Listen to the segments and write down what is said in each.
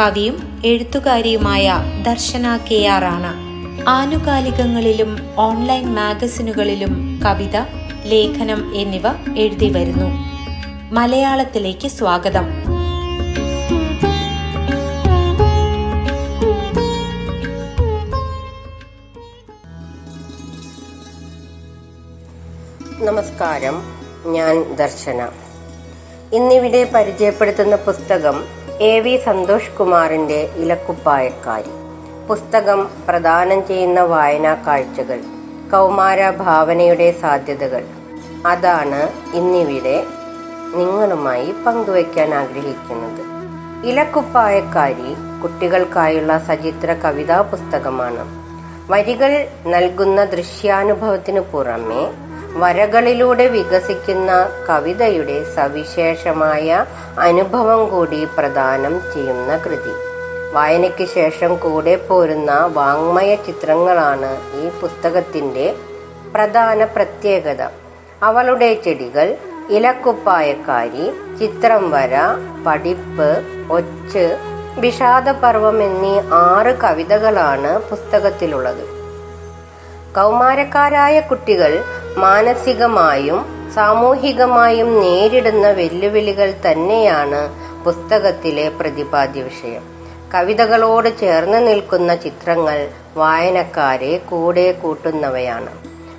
കവിയും എഴുത്തുകാരിയുമായ ദർശന K R ആണ്. ആനുകാലികങ്ങളിലും online മാഗസിനുകളിലും കവിത ലേഖനം എന്നിവ എഴുതി വരുന്നു. മലയാളത്തിലേക്ക് സ്വാഗതം. നമസ്കാരം. ഞാൻ ദർശന. ഇന്നിവിടെ പരിചയപ്പെടുത്തുന്ന പുസ്തകം എ വി സന്തോഷ് കുമാറിന്റെ ഇലക്കുപ്പായക്കാരി. പുസ്തകം പ്രദാനം ചെയ്യുന്ന വായനാ കാഴ്ചകൾ കൗമാര ഭാവനയുടെ സാധ്യതകൾ. അതാണ് ഇന്നിവിടെ നിങ്ങളുമായി പങ്കുവയ്ക്കാൻ ആഗ്രഹിക്കുന്നത്. ഇലക്കുപ്പായക്കാരി കുട്ടികൾക്കായുള്ള സചിത്ര കവിതാ പുസ്തകമാണ്. വരികൾ നൽകുന്ന ദൃശ്യാനുഭവത്തിനു പുറമെ വരകളിലൂടെ വികസിക്കുന്ന കവിതയുടെ സവിശേഷമായ അനുഭവം കൂടി പ്രദാനം ചെയ്യുന്ന കൃതി. വായനയ്ക്ക് ശേഷം കൂടെ പോരുന്ന വാങ്മയ ചിത്രങ്ങളാണ് ഈ പുസ്തകത്തിന്റെ പ്രധാന പ്രത്യേകത. അവളുടെ ചെടികൾ ഇലക്കുപ്പായക്കാരി ചിത്രം വര പഠിപ്പ് ഒച്ച് വിഷാദപർവം എന്നീ ആറ് കവിതകളാണ് പുസ്തകത്തിലുള്ളത്. കൗമാരക്കാരായ കുട്ടികൾ മാനസികമായും സാമൂഹികമായും നേരിടുന്ന വെല്ലുവിളികൾ തന്നെയാണ് പുസ്തകത്തിലെ പ്രതിപാദ്യ വിഷയം കവിതകളോട് ചേർന്ന് നിൽക്കുന്ന ചിത്രങ്ങൾ വായനക്കാരെ കൂടെ കൂട്ടുന്നവയാണ്.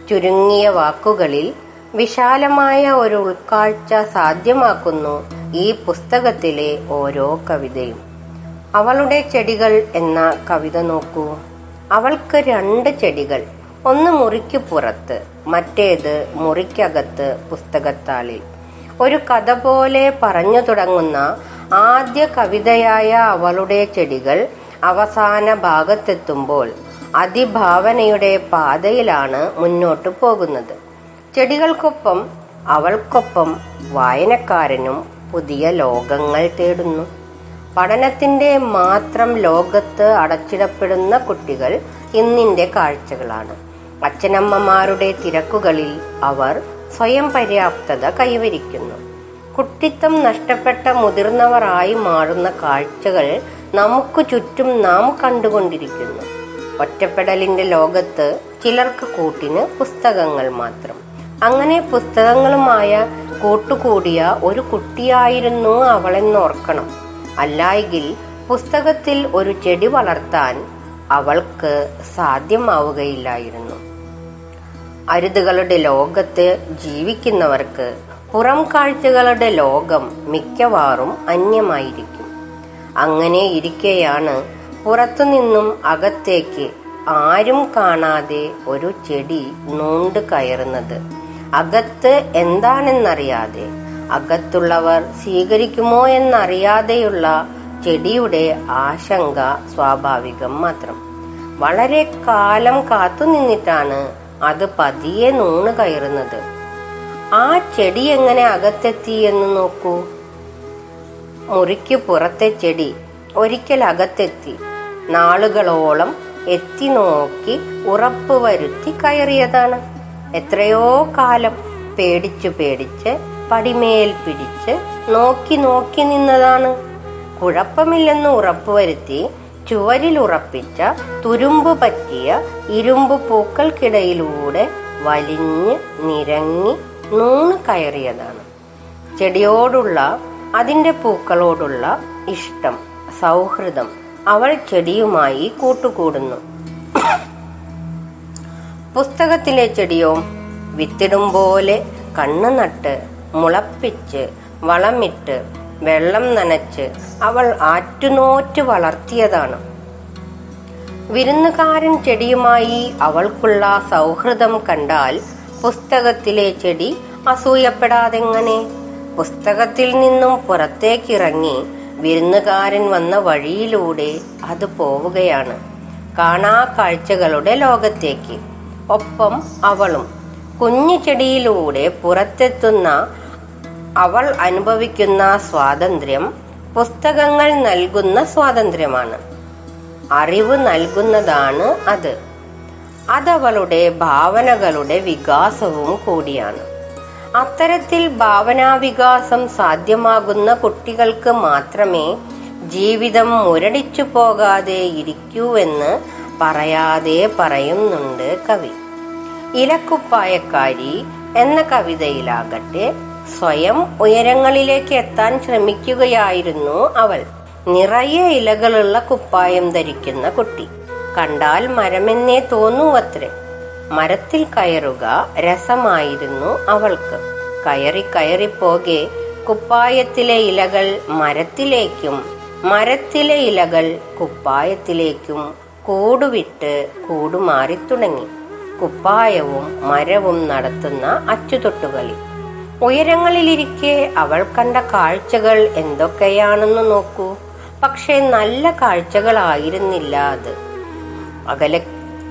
ചുരുങ്ങിയ വാക്കുകളിൽ വിശാലമായ ഒരു ഉൾക്കാഴ്ച സാധ്യമാക്കുന്നു ഈ പുസ്തകത്തിലെ ഓരോ കവിതയും. അവളുടെ ചെടികൾ എന്ന കവിത നോക്കൂ. അവൾക്ക് രണ്ട് ചെടികൾ. ഒന്ന് മുറിക്ക് പുറത്ത് മറ്റേത് മുറിക്കകത്ത് പുസ്തകത്താളിൽ. ഒരു കഥ പോലെ പറഞ്ഞു തുടങ്ങുന്ന ആദ്യ കവിതയായ അവളുടെ ചെടികൾ അവസാന ഭാഗത്തെത്തുമ്പോൾ അതിഭാവനയുടെ പാതയിലാണ് മുന്നോട്ടു പോകുന്നത്. ചെടികൾക്കൊപ്പം അവൾക്കൊപ്പം വായനക്കാരനും പുതിയ ലോകങ്ങൾ തേടുന്നു. പഠനത്തിന്റെ മാത്രം ലോകത്ത് അടച്ചിടപ്പെടുന്ന കുട്ടികൾ ഇന്നിന്റെ കാഴ്ചകളാണ്. അച്ഛനമ്മമാരുടെ തിരക്കുകളിൽ അവർ സ്വയം പര്യാപ്തത കൈവരിക്കുന്നു. കുട്ടിത്തം നഷ്ടപ്പെട്ട മുതിർന്നവരായി മാറുന്ന കാഴ്ചകൾ നമുക്ക് ചുറ്റും നാം കണ്ടുകൊണ്ടിരിക്കുന്നു. ഒറ്റപ്പെടലിന്റെ ലോകത്ത് ചിലർക്ക് കൂട്ടിന് പുസ്തകങ്ങൾ മാത്രം. അങ്ങനെ പുസ്തകങ്ങളുമായ കൂട്ടുകൂടിയ ഒരു കുട്ടിയായിരുന്നു അവളെന്നോർക്കണം. അല്ലായെങ്കിൽ പുസ്തകത്തിൽ ഒരു ചെടി വളർത്താൻ അവൾക്ക് സാധ്യമാവുകയില്ലായിരുന്നു. അരുതുകളുടെ ലോകത്ത് ജീവിക്കുന്നവർക്ക് പുറം കാഴ്ചകളുടെ ലോകം മിക്കവാറും അന്യമായിരിക്കും. അങ്ങനെ ഇരിക്കെയാണ് പുറത്തുനിന്നും അകത്തേക്ക് ആരും കാണാതെ ഒരു ചെടി നൂണ്ട് കയറുന്നത്. അകത്ത് എന്താണെന്നറിയാതെ അകത്തുള്ളവർ സ്വീകരിക്കുമോ എന്നറിയാതെയുള്ള ചെടിയുടെ ആശങ്ക സ്വാഭാവികം മാത്രം. വളരെ കാലം കാത്തു നിന്നിട്ടാണ് അത് പതിയെ നൂണ് കയറുന്നത്. ആ ചെടി എങ്ങനെ അകത്തെത്തി എന്ന് നോക്കൂ. മുറിക്ക് പുറത്തെ ചെടി ഒരിക്കൽ അകത്തെത്തി. നാളുകളോളം എത്തി നോക്കി ഉറപ്പ് വരുത്തി കയറിയതാണ്. എത്രയോ കാലം പേടിച്ചു പേടിച്ച് പടിമേൽ പിടിച്ച് നോക്കി നോക്കി നിന്നതാണ്. കുഴപ്പമില്ലെന്ന് ഉറപ്പുവരുത്തി ചുവരിൽ ഉറപ്പിച്ച തുരുമ്പ് പറ്റിയ ഇരുമ്പ് പൂക്കൾക്കിടയിലൂടെ വലിഞ്ഞ് നിരങ്ങി നൂണ് കയറിയതാണ്. ചെടിയോടുള്ള അതിന്റെ പൂക്കളോടുള്ള ഇഷ്ടം സൗഹൃദം അവൾ ചെടിയുമായി കൂട്ടുകൂടുന്നു. പുസ്തകത്തിലെ ചെടിയോ വിത്തിടും പോലെ കണ്ണു നട്ട് മുളപ്പിച്ച് വളമിട്ട് വെള്ളം നനച്ച് അവൾ ആറ്റുനോറ്റ് വളർത്തിയതാണ്. വിരുന്നുകാരൻ ചെടിയുമായി അവൾക്കുള്ള സൗഹൃദം കണ്ടാൽ പുസ്തകത്തിലെ ചെടി അസൂയപ്പെടാതെങ്ങനെ? പുസ്തകത്തിൽ നിന്നും പുറത്തേക്കിറങ്ങി വിരുന്നുകാരൻ വന്ന വഴിയിലൂടെ അത് പോവുകയാണ്. കാണാ കാഴ്ചകളുടെ ലോകത്തേക്ക്. ഒപ്പം അവളും കുഞ്ഞു ചെടിയിലൂടെ പുറത്തെത്തുന്ന അവൾ അനുഭവിക്കുന്ന സ്വാതന്ത്ര്യം പുസ്തകങ്ങൾ നൽകുന്ന സ്വാതന്ത്ര്യമാണ്. അറിവ് നൽകുന്നതാണ് അത്. അതവളുടെ ഭാവനകളുടെ വികാസവും കൂടിയാണ്. അത്തരത്തിൽ ഭാവനാവികാസം സാധ്യമാകുന്ന കുട്ടികൾക്ക് മാത്രമേ ജീവിതം മുരടിച്ചു പോകാതെ ഇരിക്കൂവെന്ന് പറയാതെ പറയുന്നുണ്ട് കവി. ഇലക്കുപ്പായക്കാരി എന്ന കവിതയിലാകട്ടെ സ്വയം ഉയരങ്ങളിലേക്ക് എത്താൻ ശ്രമിക്കുകയായിരുന്നു അവൾ. നിറയെ ഇലകളുള്ള കുപ്പായം ധരിക്കുന്ന കുട്ടി. കണ്ടാൽ മരമെന്നേ തോന്നുവത്രേ മരത്തിൽ കയറുക രസമായിരുന്നു അവൾക്ക്. കയറി കയറി പോകെ കുപ്പായത്തിലെ ഇലകൾ മരത്തിലേക്കും മരത്തിലെ ഇലകൾ കുപ്പായത്തിലേക്കും കൂടുവിട്ട് കൂടുമാറി തുടങ്ങി കുപ്പായവും മരവും നടത്തുന്ന അച്ചുതൊട്ടുകളി. ഉയരങ്ങളിലിരിക്കെ അവൾ കണ്ട കാഴ്ചകൾ എന്തൊക്കെയാണെന്ന് നോക്കൂ. പക്ഷെ നല്ല കാഴ്ചകളായിരുന്നില്ല അത്. അകലെ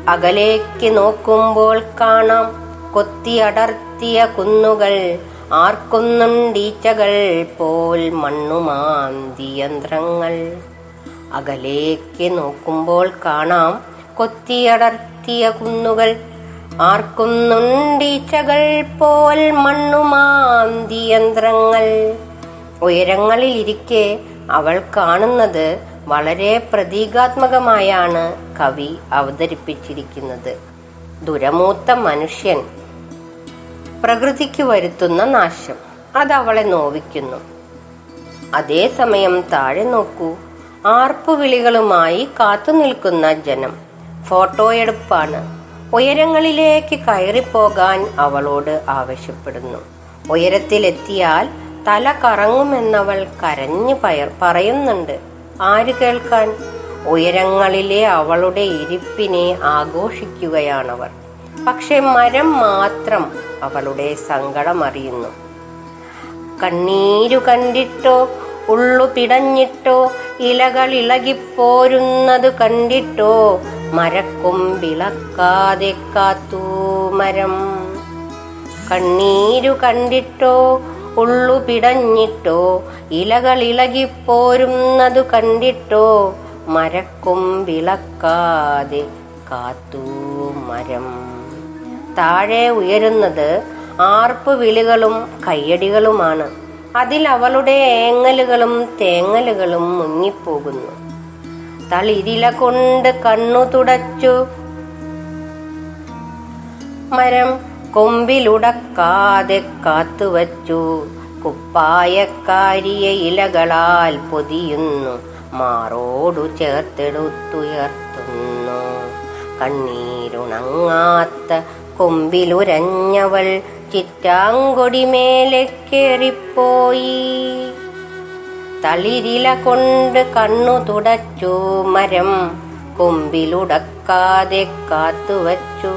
അകലേക്ക് നോക്കുമ്പോൾ കാണാം കൊത്തി അടർത്തിയ കുന്നുകൾ. ആർക്കുന്നുണ്ടീച്ചകൾ പോൽ മണ്ണുമാന്തിയന്ത്രങ്ങൾ അകലേക്ക് നോക്കുമ്പോൾ കാണാം കൊത്തിയടർത്തിയ കുന്നുകൾ. ആർക്കുന്നുണ്ടീച്ചകൾ പോൽ മണ്ണുമാന്തിയന്ത്രങ്ങൾ ഉയരങ്ങളിലിരിക്കെ അവൾ കാണുന്നത് വളരെ പ്രതീകാത്മകമായാണ് കവി അവതരിപ്പിച്ചിരിക്കുന്നത്. ദുരമൂത്ത മനുഷ്യൻ പ്രകൃതിക്ക് വരുത്തുന്ന നാശം. അത് അവളെ നോവിക്കുന്നു അതേസമയം താഴെ നോക്കൂ. ആർപ്പുവിളികളുമായി കാത്തു നിൽക്കുന്ന ജനം. ഫോട്ടോയെടുപ്പാണ് ഉയരങ്ങളിലേക്ക് കയറിപ്പോകാൻ അവളോട് ആവശ്യപ്പെടുന്നു. ഉയരത്തിലെത്തിയാൽ തല കറങ്ങുമെന്നവൾ കരഞ്ഞു പയർ പറയുന്നുണ്ട്. ആര് കേൾക്കാൻ? ഉയരങ്ങളിലെ അവളുടെ ഇരിപ്പിനെ ആഘോഷിക്കുകയാണവർ. പക്ഷെ മരം മാത്രം അവളുടെ സങ്കടം അറിയുന്നു. കണ്ണീരു കണ്ടിട്ടോ ഉള്ളു പിടഞ്ഞിട്ടോ ഇലകൾ ഇളകിപ്പോരുന്നത് കണ്ടിട്ടോ മരക്കൊമ്പിളക്കാതെ കാത്തു മരം കണ്ണീരു കണ്ടിട്ടോ ഉള്ളു പിടഞ്ഞിട്ടോ ഇലകൾ ഇളകിപ്പോരുന്നതു കണ്ടിട്ടോ മരക്കൊമ്പിളക്കാതെ കാത്തു മരം താഴെ ഉയരുന്നത് ആർപ്പ് വിളികളും കയ്യടികളുമാണ്. അതിൽ അവളുടെ ഏങ്ങലുകളും തേങ്ങലുകളും മുങ്ങിപ്പോകുന്നു. തളിരില കൊണ്ട് കണ്ണു തുടച്ചു. മരം കൊമ്പിലുടക്കാതെ കാത്തുവച്ചു കുപ്പായക്കാരിയ ഇലകളാൽ പൊതിയുന്നു. മാറോടു ചേർത്തെടുത്തുയർത്തുന്നു. കണ്ണീരുണങ്ങാത്ത കൊമ്പിലുരഞ്ഞവൾ ചിറ്റാങ്കൊടിമേലെ കേറിപ്പോയി. തളിരില കൊണ്ട് കണ്ണു തുടച്ചു മരം കൊമ്പിലുടക്കാതെ കാത്തുവച്ചു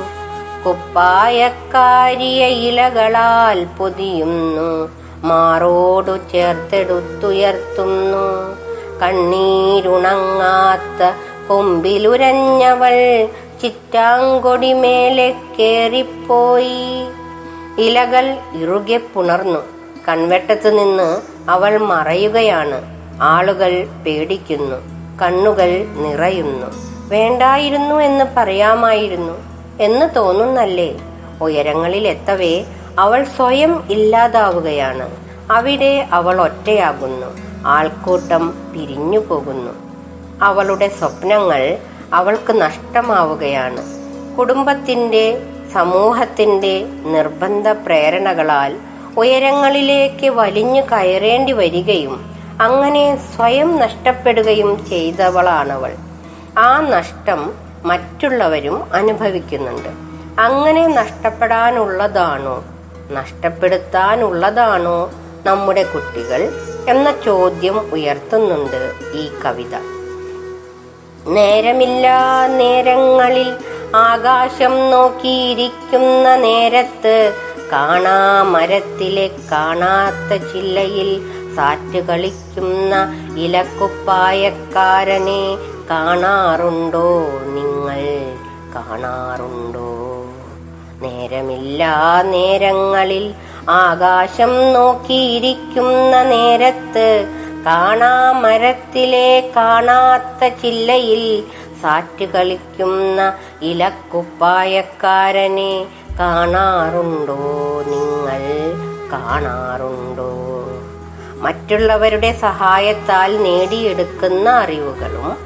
കുപ്പായക്കാരിയ ഇലകളാൽ പൊതിയുന്നു മാറോടു ചേർത്തെടുത്തുയർത്തുന്നു. കണ്ണീരുണങ്ങാത്ത കൊമ്പിലുരഞ്ഞവൾ ചിറ്റാങ്കൊടിമേലെ കേറിപ്പോയി. ഇലകൾ ഇറുകെ പുണർന്നു. കൺവെട്ടത്തു നിന്ന് അവൾ മറയുകയാണ്. ആളുകൾ പേടിക്കുന്നു. കണ്ണുകൾ നിറയുന്നു. വേണ്ടായിരുന്നു എന്ന് പറയാമായിരുന്നു. എന്ന് തോന്നുന്നല്ലേ? ഉയരങ്ങളിൽ എത്തവേ അവൾ സ്വയം ഇല്ലാതാവുകയാണ്. അവിടെ അവൾ ഒറ്റയാകുന്നു. ആൾക്കൂട്ടം പിരിഞ്ഞു പോകുന്നു. അവളുടെ സ്വപ്നങ്ങൾ അവൾക്ക് നഷ്ടമാവുകയാണ്. കുടുംബത്തിന്റെ സമൂഹത്തിന്റെ നിർബന്ധ പ്രേരണകളാൽ ഉയരങ്ങളിലേക്ക് വലിഞ്ഞു കയറേണ്ടി വരികയും അങ്ങനെ സ്വയം നഷ്ടപ്പെടുകയും ചെയ്തവളാണവൾ. ആ നഷ്ടം മറ്റുള്ളവരും അനുഭവിക്കുന്നുണ്ട്. അങ്ങനെ നഷ്ടപ്പെടാനുള്ളതാണോ? നഷ്ടപ്പെടുത്താനുള്ളതാണോ നമ്മുടെ കുട്ടികൾ? എന്ന ചോദ്യം ഉയർത്തുന്നുണ്ട് ഈ കവിത. നേരമില്ലാ നേരങ്ങളിൽ ആകാശം നോക്കിയിരിക്കുന്ന നേരത്ത് കാണാ മരത്തിലെ കാണാത്ത ചില്ലയിൽ സാറ്റ് കളിക്കുന്ന ഇലക്കുപ്പായക്കാരനെ കാണാറുണ്ടോ നിങ്ങൾ? കാണാറുണ്ടോ? നേരമില്ലാ നേരങ്ങളിൽ ആകാശം നോക്കിയിരിക്കുന്ന നേരത്ത് കാണാമരത്തിലെ കാണാത്ത ചില്ലയിൽ സാറ്റ് കളിക്കുന്ന ഇലക്കുപ്പായക്കാരനെ കാണാറുണ്ടോ? നിങ്ങൾ കാണാറുണ്ടോ? മറ്റുള്ളവരുടെ സഹായത്താൽ നേടിയെടുക്കുന്ന അറിവുകളും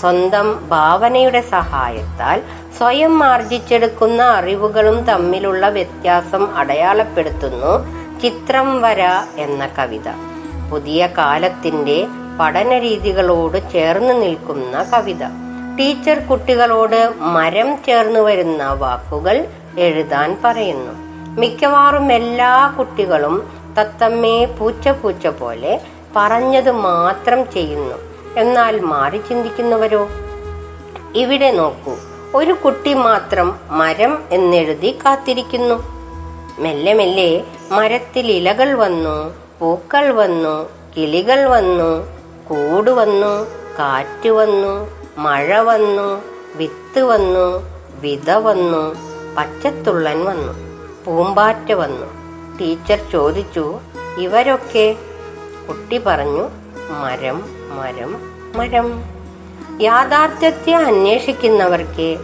സ്വന്തം ഭാവനയുടെ സഹായത്താൽ സ്വയം ആർജിച്ചെടുക്കുന്ന അറിവുകളും തമ്മിലുള്ള വ്യത്യാസം അടയാളപ്പെടുത്തുന്നു ചിത്രം വര എന്ന കവിത. പുതിയ കാലത്തിന്റെ പഠന രീതികളോട് ചേർന്ന് നിൽക്കുന്ന കവിത. ടീച്ചർ കുട്ടികളോട് മരം ചേർന്ന് വരുന്ന വാക്കുകൾ എഴുതാൻ പറയുന്നു. മിക്കവാറും എല്ലാ കുട്ടികളും തത്തമ്മേ പൂച്ച പൂച്ച പോലെ പറഞ്ഞത് മാത്രം ചെയ്യുന്നു. എന്നാൽ മാറി ചിന്തിക്കുന്നവരോ? ഇവിടെ നോക്കൂ. ഒരു കുട്ടി മാത്രം മരം എന്നെഴുതി കാത്തിരിക്കുന്നു. മെല്ലെ മെല്ലെ മരത്തിൽ ഇലകൾ വന്നു പൂക്കൾ വന്നു കിളികൾ വന്നു കൂട് വന്നു കാറ്റ് വന്നു മഴ വന്നു വിത്ത് വന്നു വിത വന്നു പച്ചത്തുള്ളൻ വന്നു. പൂമ്പാറ്റ വന്നു. ടീച്ചർ ചോദിച്ചു ഇവരൊക്കെ? കുട്ടി പറഞ്ഞു മരം മരം മരം. യാഥാർത്ഥ്യത്തെ അന്വേഷിക്കുന്നവർക്ക്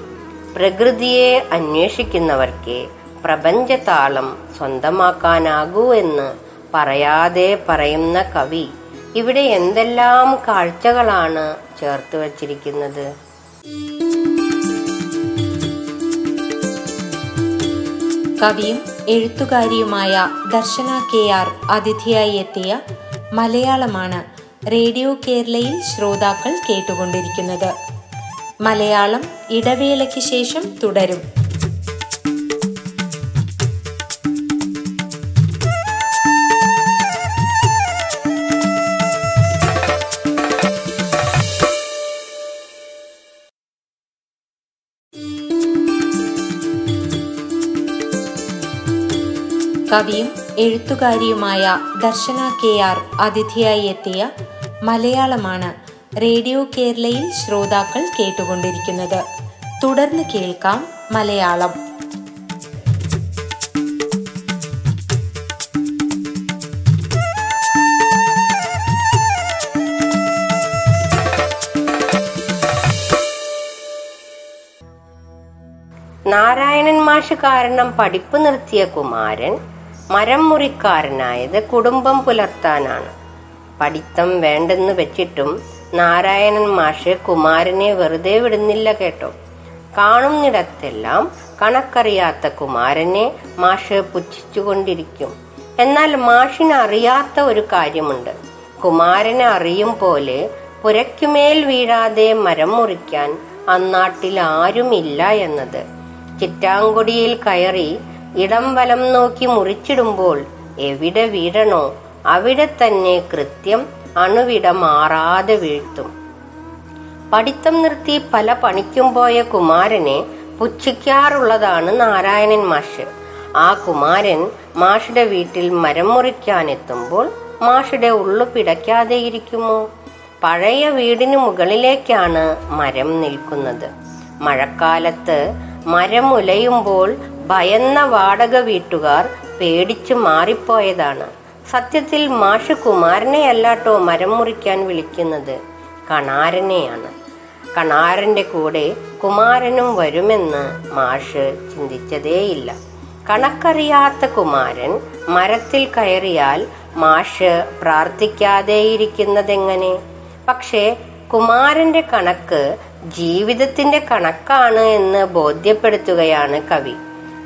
പ്രകൃതിയെ അന്വേഷിക്കുന്നവർക്ക് പ്രപഞ്ചതാളം സ്വന്തമാക്കാനാകൂ എന്ന് പറയാതെ പറയുന്ന കവി ഇവിടെ എന്തെല്ലാം കാഴ്ചകളാണ് ചേർത്ത് വച്ചിരിക്കുന്നത്? കവിയും എഴുത്തുകാരിയുമായ ദർശന കെ ആർ അതിഥിയായി എത്തിയ മലയാളമാണ് റേഡിയോ കേരളയിൽ ശ്രോതാക്കൾ കേട്ടുകൊണ്ടിരിക്കുന്നത്. മലയാളം ഇടവേളയ്ക്ക് ശേഷം തുടരും. കവിയും എഴുത്തുകാരിയുമായ ദർശന കെ ആർ അതിഥിയായി എത്തിയ മലയാളമാണ് റേഡിയോ കേരളയിൽ ശ്രോതാക്കൾ കേട്ടുകൊണ്ടിരിക്കുന്നത്. തുടർന്ന് കേൾക്കാം മലയാളം. നാരായണൻ മാഷ് കാരണം പഠിപ്പ് നിർത്തിയ കുമാരൻ മരം മുറിക്കാരനായത് കുടുംബം പുലർത്താനാണ്. പഠിത്തം വേണ്ടെന്ന് വെച്ചിട്ടും നാരായണൻ മാഷ് കുമാരനെ വെറുതെ വിടുന്നില്ല കേട്ടോ. കാണുന്നിടത്തെല്ലാം കണക്കറിയാത്ത കുമാരനെ മാഷ് പുച്ഛിച്ചുകൊണ്ടിരിക്കും. എന്നാൽ മാഷിന് അറിയാത്ത ഒരു കാര്യമുണ്ട്. കുമാരനെ അറിയും പോലെ പുരയ്ക്കുമേൽ വീഴാതെ മരം മുറിക്കാൻ അന്നാട്ടിൽ ആരുമില്ല എന്നത്. ചിറ്റാങ്കൊടിയിൽ കയറി ഇടം വലം നോക്കി മുറിച്ചിടുമ്പോൾ എവിടെ വീഴണോ അവിടെ തന്നെ കൃത്യം അണുവിട മാറാതെ വീഴ്ത്തും. പഠിത്തം നിർത്തി പല പണിക്കും പോയ കുമാരനെ പുച്ഛിക്കാറുള്ളതാണ് നാരായണൻ മാഷ്. ആ കുമാരൻ മാഷുടെ വീട്ടിൽ മരം മുറിക്കാനെത്തുമ്പോൾ മാഷുടെ ഉള്ളു പിടയ്ക്കാതെ ഇരിക്കുമോ? പഴയ വീടിന് മുകളിലേക്കാണ് മരം നിൽക്കുന്നത്. മഴക്കാലത്ത് മരം ഉലയുമ്പോൾ ഭയന്ന വാടക വീട്ടുകാർ പേടിച്ചു മാറിപ്പോയതാണ്. സത്യത്തിൽ മാഷ് കുമാരനെ അല്ലാട്ടോ മരം മുറിക്കാൻ വിളിക്കുന്നത് കണാരനെയാണ്. കണാരന്റെ കൂടെ കുമാരനും വരുമെന്ന് മാഷ് ചിന്തിച്ചതേയില്ല. കണക്കറിയാത്ത കുമാരൻ മരത്തിൽ കയറിയാൽ മാഷ് പ്രാർത്ഥിക്കാതെയിരിക്കുന്നതെങ്ങനെ? പക്ഷേ കുമാരന്റെ കണക്ക് ജീവിതത്തിന്റെ കണക്കാണ് എന്ന് ബോധ്യപ്പെടുത്തുകയാണ് കവി.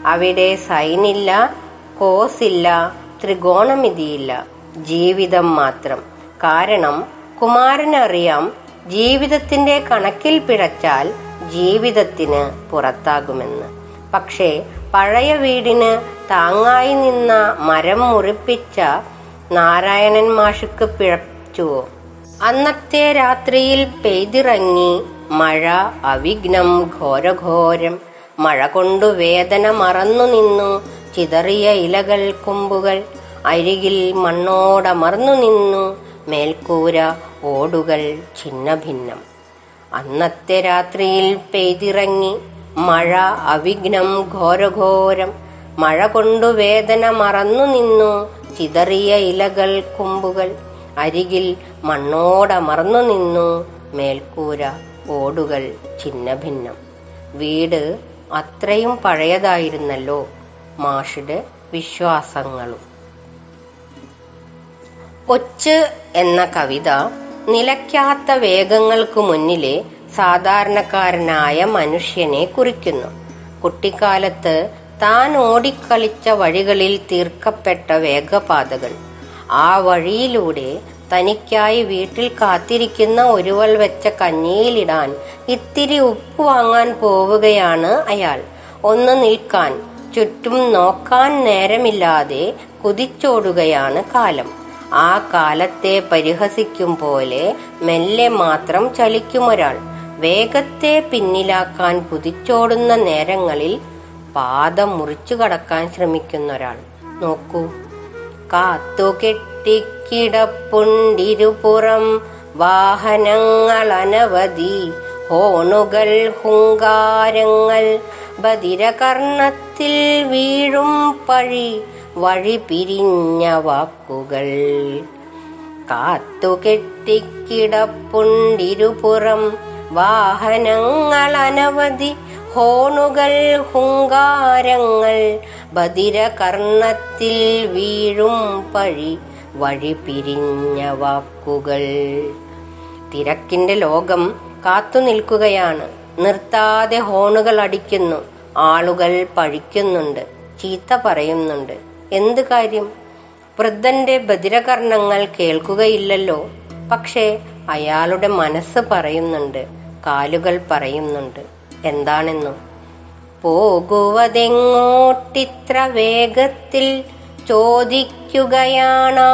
അവിടെ സൈനില്ല കോസില്ല ത്രികോണമിതിയില്ല ജീവിതം മാത്രം. കാരണം കുമാരനറിയാം ജീവിതത്തിന്റെ കണക്കിൽ പിഴച്ചാൽ ജീവിതത്തിന് പുറത്താകുമെന്ന്. പക്ഷേ പഴയ വീടിന് താങ്ങായി നിന്ന മരം മുറിപ്പിച്ച നാരായണൻ മാഷിക്ക് പിഴച്ചുവോ? അന്നത്തെ രാത്രിയിൽ പെയ്തിറങ്ങി മഴ അവിഘ്നം ഘോരഘോരം. മഴ കൊണ്ടു വേദന മറന്നു നിന്നു. ചിതറിയ ഇലകൾ കൊമ്പുകൾ അരികിൽ മണ്ണോടമർന്നു നിന്നു. മേൽക്കൂര ഓടുകൾ ഛിന്ന ഭിന്നം അന്നത്തെ രാത്രിയിൽ പെയ്തിറങ്ങി. മഴ അവിഘ്നം ഘോരഘോരം. മഴ കൊണ്ടു വേദന മറന്നു നിന്നു. ചിതറിയ ഇലകൾ കൊമ്പുകൾ അരികിൽ മണ്ണോടമർന്നു നിന്നു. മേൽക്കൂര ഓടുകൾ ഛിന്ന ഭിന്നം വീട് അത്രയും പഴയതായിരുന്നല്ലോ മാഷിന്റെ വിശ്വാസങ്ങളും. കൊച്ച് എന്ന കവിത നിലയ്ക്കാത്ത വേഗങ്ങൾക്ക് മുന്നിലെ സാധാരണക്കാരനായ മനുഷ്യനെ കുറിക്കുന്നു. കുട്ടിക്കാലത്ത് താൻ ഓടിക്കളിച്ച വഴികളിൽ തീർക്കപ്പെട്ട വേഗപാതകൾ. ആ വഴിയിലൂടെ തനിക്കായി വീട്ടിൽ കാത്തിരിക്കുന്ന ഒരുവൾ വെച്ച കഞ്ഞിയിലിടാൻ ഇത്തിരി ഉപ്പ് വാങ്ങാൻ പോവുകയാണ് അയാൾ. ഒന്ന് നിൽക്കാൻ ചുറ്റും നോക്കാൻ നേരമില്ലാതെ കുതിച്ചോടുകയാണ് കാലം. ആ കാലത്തെ പരിഹസിക്കും പോലെ മെല്ലെ മാത്രം ചലിക്കുമൊരാൾ വേഗത്തെ പിന്നിലാക്കാൻ കുതിച്ചോടുന്ന നേരങ്ങളിൽ പാദം മുറിച്ചു കടക്കാൻ ശ്രമിക്കുന്ന ഒരാൾ നോക്കൂ. കാത്തു കെട്ടിക്കിടപ്പുണ്ടിരുപുറം വാഹനങ്ങൾ അനവധി ഹോണുകൾ ഹുങ്കാരങ്ങൾ ബദിരകർണത്തിൽ വീഴും പഴി വഴി പിരിഞ്ഞ വാക്കുകൾ കാത്തുകെട്ടിക്കിടപ്പുണ്ടിരുപുറം വാഹനങ്ങളനവധി ഹോണുകൾ ഹുങ്കാരങ്ങൾ ബദിരകർണത്തിൽ വീഴും പഴി വഴി പിരിഞ്ഞ വാക്കുകൾ. തിരക്കിന്റെ ലോകം കാത്തു നിൽക്കുകയാണ്. നിർത്താതെ ഹോണുകൾ അടിക്കുന്നു. ആളുകൾ പഴിക്കുന്നുണ്ട്. ചീത്ത പറയുന്നുണ്ട്. എന്ത് കാര്യം? വൃദ്ധന്റെ ബദിരകർണങ്ങൾ കേൾക്കുകയില്ലല്ലോ. പക്ഷേ അയാളുടെ മനസ്സ് പറയുന്നുണ്ട്. കാലുകൾ പറയുന്നുണ്ട്. എന്താണെന്നു? പോകുവതെങ്ങോട്ടിത്ര വേഗത്തിൽ ചോദിക്കുകയാണാ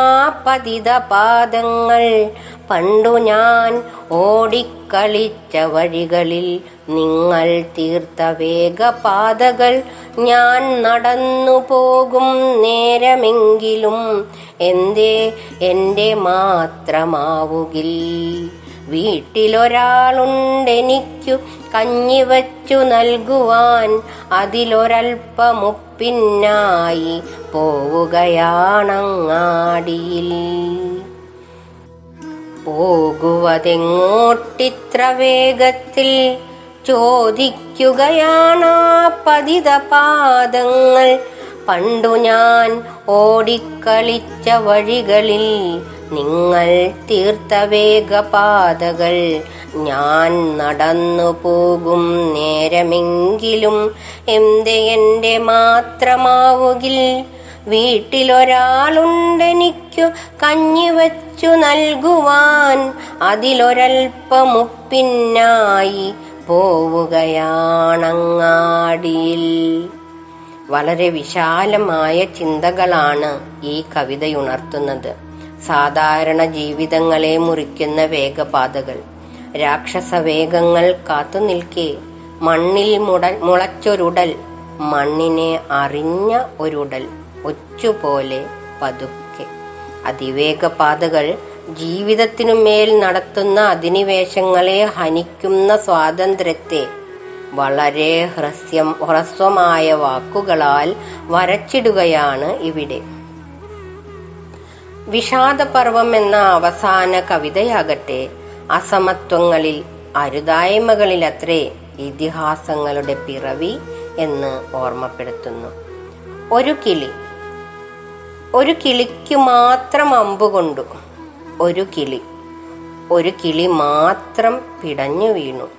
പതിത പാദങ്ങൾ പണ്ടു ഞാൻ ഓടിക്കളിച്ച വഴികളിൽ നിങ്ങൾ തീർത്ത വേഗപാതകൾ ഞാൻ നടന്നു പോകും നേരമെങ്കിലും എന്തേ എന്റെ മാത്രമാവുകിൽ. വീട്ടിലൊരാളുണ്ടെനിക്കു കഞ്ഞിവച്ചു നൽകുവാൻ അതിലൊരൽപ്പമുപ്പിന്നായി പോവുകയാണങ്ങാടിയിൽ. പോകുവതെങ്ങോട്ടിത്ര വേഗത്തിൽ ചോദിക്കുകയാണാ പതിത പാദങ്ങൾ പണ്ടു ഞാൻ ഓടിക്കളിച്ച വഴികളിൽ നിങ്ങൾ തീർത്ത വേഗപാതകൾ ഞാൻ നടന്നു പോകും നേരമെങ്കിലും എന്ത് എന്റെ മാത്രമാവുകിൽ? വീട്ടിലൊരാളുണ്ടെനിക്കു കഞ്ഞി വച്ചു നൽകുവാൻ അതിലൊരൽപ്പമുപ്പിന്നായി പോവുകയാണങ്ങാടിയിൽ. വളരെ വിശാലമായ ചിന്തകളാണ് ഈ കവിതയുണർത്തുന്നത്. സാധാരണ ജീവിതങ്ങളെ മുറിക്കുന്ന വേഗപാതകൾ. രാക്ഷസവേഗങ്ങൾ കാത്തുനിൽക്കെ മണ്ണിൽ മുട മുളച്ചൊരുടൽ. മണ്ണിനെ അറിഞ്ഞ ഒരുടൽ ഒച്ചുപോലെ പതുക്കെ. അതിവേഗപാതകൾ ജീവിതത്തിനു മേൽ നടത്തുന്ന അധിനിവേശങ്ങളെ ഹനിക്കുന്ന സ്വാതന്ത്ര്യത്തെ വളരെ ഹ്രസ്യം ഹ്രസ്വമായ വാക്കുകളാൽ വരച്ചിടുകയാണ് ഇവിടെ. വിഷാദപർവം എന്ന അവസാന കവിതയാകട്ടെ അസമത്വങ്ങളിൽ അരുതായ്മകളിലത്രേ ഇതിഹാസങ്ങളുടെ പിറവി എന്ന് ഓർമ്മപ്പെടുത്തുന്നു. ഒരു കിളി ഒരു കിളിക്ക് മാത്രം അമ്പുകൊണ്ടു ഒരു കിളി ഒരു കിളി മാത്രം പിടഞ്ഞു വീണു.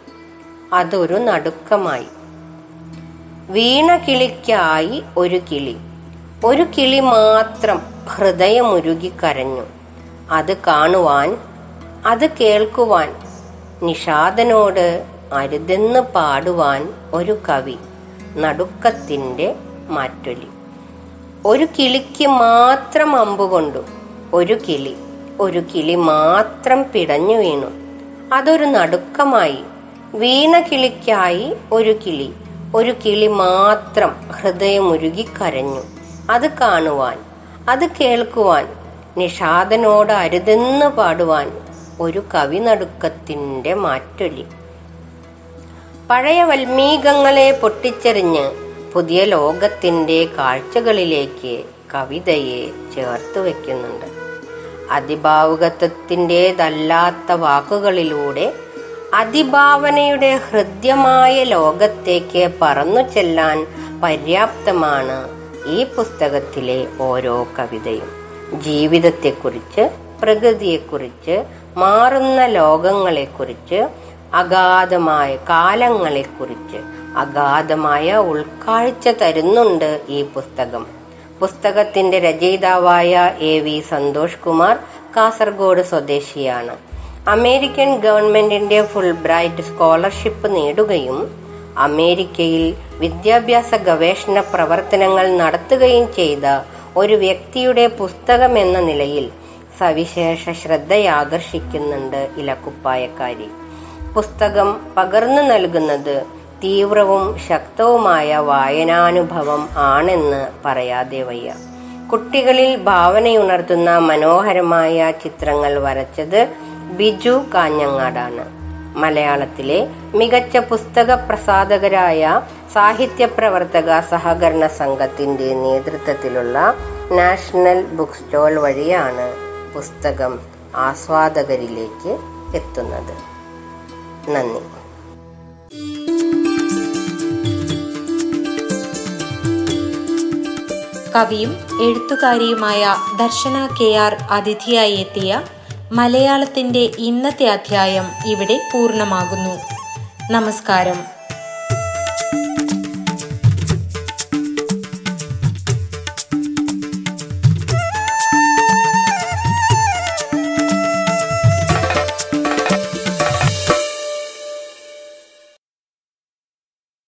അതൊരു നടുക്കമായി. വീണ കിളിക്കായി ഒരു കിളി ഒരു കിളി മാത്രം ഹൃദയമുരുകി കരഞ്ഞു അത് കാണുവാൻ അത് കേൾക്കുവാൻ നിഷാദനോട് അരുതെന്ന് പാടുവാൻ ഒരു കവി നടുക്കത്തിന്റെ മാറ്റൊലി. ഒരു കിളിക്ക് മാത്രം അമ്പുകൊണ്ടു ഒരു കിളി ഒരു കിളി മാത്രം പിടഞ്ഞു വീണു. അതൊരു നടുക്കമായി. വീണ കിളിക്കായി ഒരു കിളി. ഒരു കിളി മാത്രം ഹൃദയമുരുകി കരഞ്ഞു അത് കാണുവാൻ അത് കേൾക്കുവാൻ നിഷാദനോട് അരുതെന്ന് പാടുവാൻ ഒരു കവി നടുക്കത്തിന്റെ മാറ്റൊലി. പഴയ വൽമീകങ്ങളെ പൊട്ടിച്ചെറിഞ്ഞ് പുതിയ ലോകത്തിന്റെ കാഴ്ചകളിലേക്ക് കവിതയെ ചേർത്ത് വെക്കുന്നുണ്ട്. അതിഭാവുകത്വത്തിന്റെതല്ലാത്ത വാക്കുകളിലൂടെ അതിഭാവനയുടെ ഹൃദ്യമായ ലോകത്തേക്ക് പറന്നു ചെല്ലാൻ പര്യാപ്തമാണ് ഈ പുസ്തകത്തിലെ ഓരോ കവിതയും ജീവിതത്തെക്കുറിച്ച് പ്രകൃതിയെക്കുറിച്ച് മാറുന്ന ലോകങ്ങളെക്കുറിച്ച് അഗാധമായ കാലങ്ങളെക്കുറിച്ച് അഗാധമായ ഉൾക്കാഴ്ച തരുന്നുണ്ട് ഈ പുസ്തകം. പുസ്തകത്തിന്റെ രചയിതാവായ എ വി സന്തോഷ് കുമാർ കാസർഗോഡ് സ്വദേശിയാണ്. അമേരിക്കൻ ഗവൺമെന്റിന്റെ ഫുൾ ബ്രൈറ്റ് സ്കോളർഷിപ്പ് നേടുകയും അമേരിക്കയിൽ വിദ്യാഭ്യാസ ഗവേഷണ പ്രവർത്തനങ്ങൾ നടത്തുകയും ചെയ്ത ഒരു വ്യക്തിയുടെ പുസ്തകം എന്ന നിലയിൽ സവിശേഷ ശ്രദ്ധയാകർഷിക്കുന്നുണ്ട് ഇലക്കുപ്പായക്കാരി. പുസ്തകം പകർന്നു നൽകുന്നത് തീവ്രവും ശക്തവുമായ വായനാനുഭവം ആണെന്ന് പറയാതെ വയ്യ. കുട്ടികളിൽ ഭാവനയുണർത്തുന്ന മനോഹരമായ ചിത്രങ്ങൾ വരച്ചത് ബിജു കാഞ്ഞങ്ങാടാണ്. മലയാളത്തിലെ മികച്ച പുസ്തക പ്രസാധകരായ സാഹിത്യ പ്രവർത്തക സഹകരണ സംഘത്തിന്റെ നേതൃത്വത്തിലുള്ള നാഷണൽ ബുക്ക് സ്റ്റോൾ വഴിയാണ് പുസ്തകം ആസ്വാദകരിലേക്ക് എത്തുന്നത്. നന്ദി. കവിയും എഴുത്തുകാരിയുമായ ദർശന കെ ആർ അതിഥിയായി എത്തിയ മലയാളത്തിന്റെ ഇന്നത്തെ അധ്യായം ഇവിടെ പൂർണമാകുന്നു. നമസ്കാരം.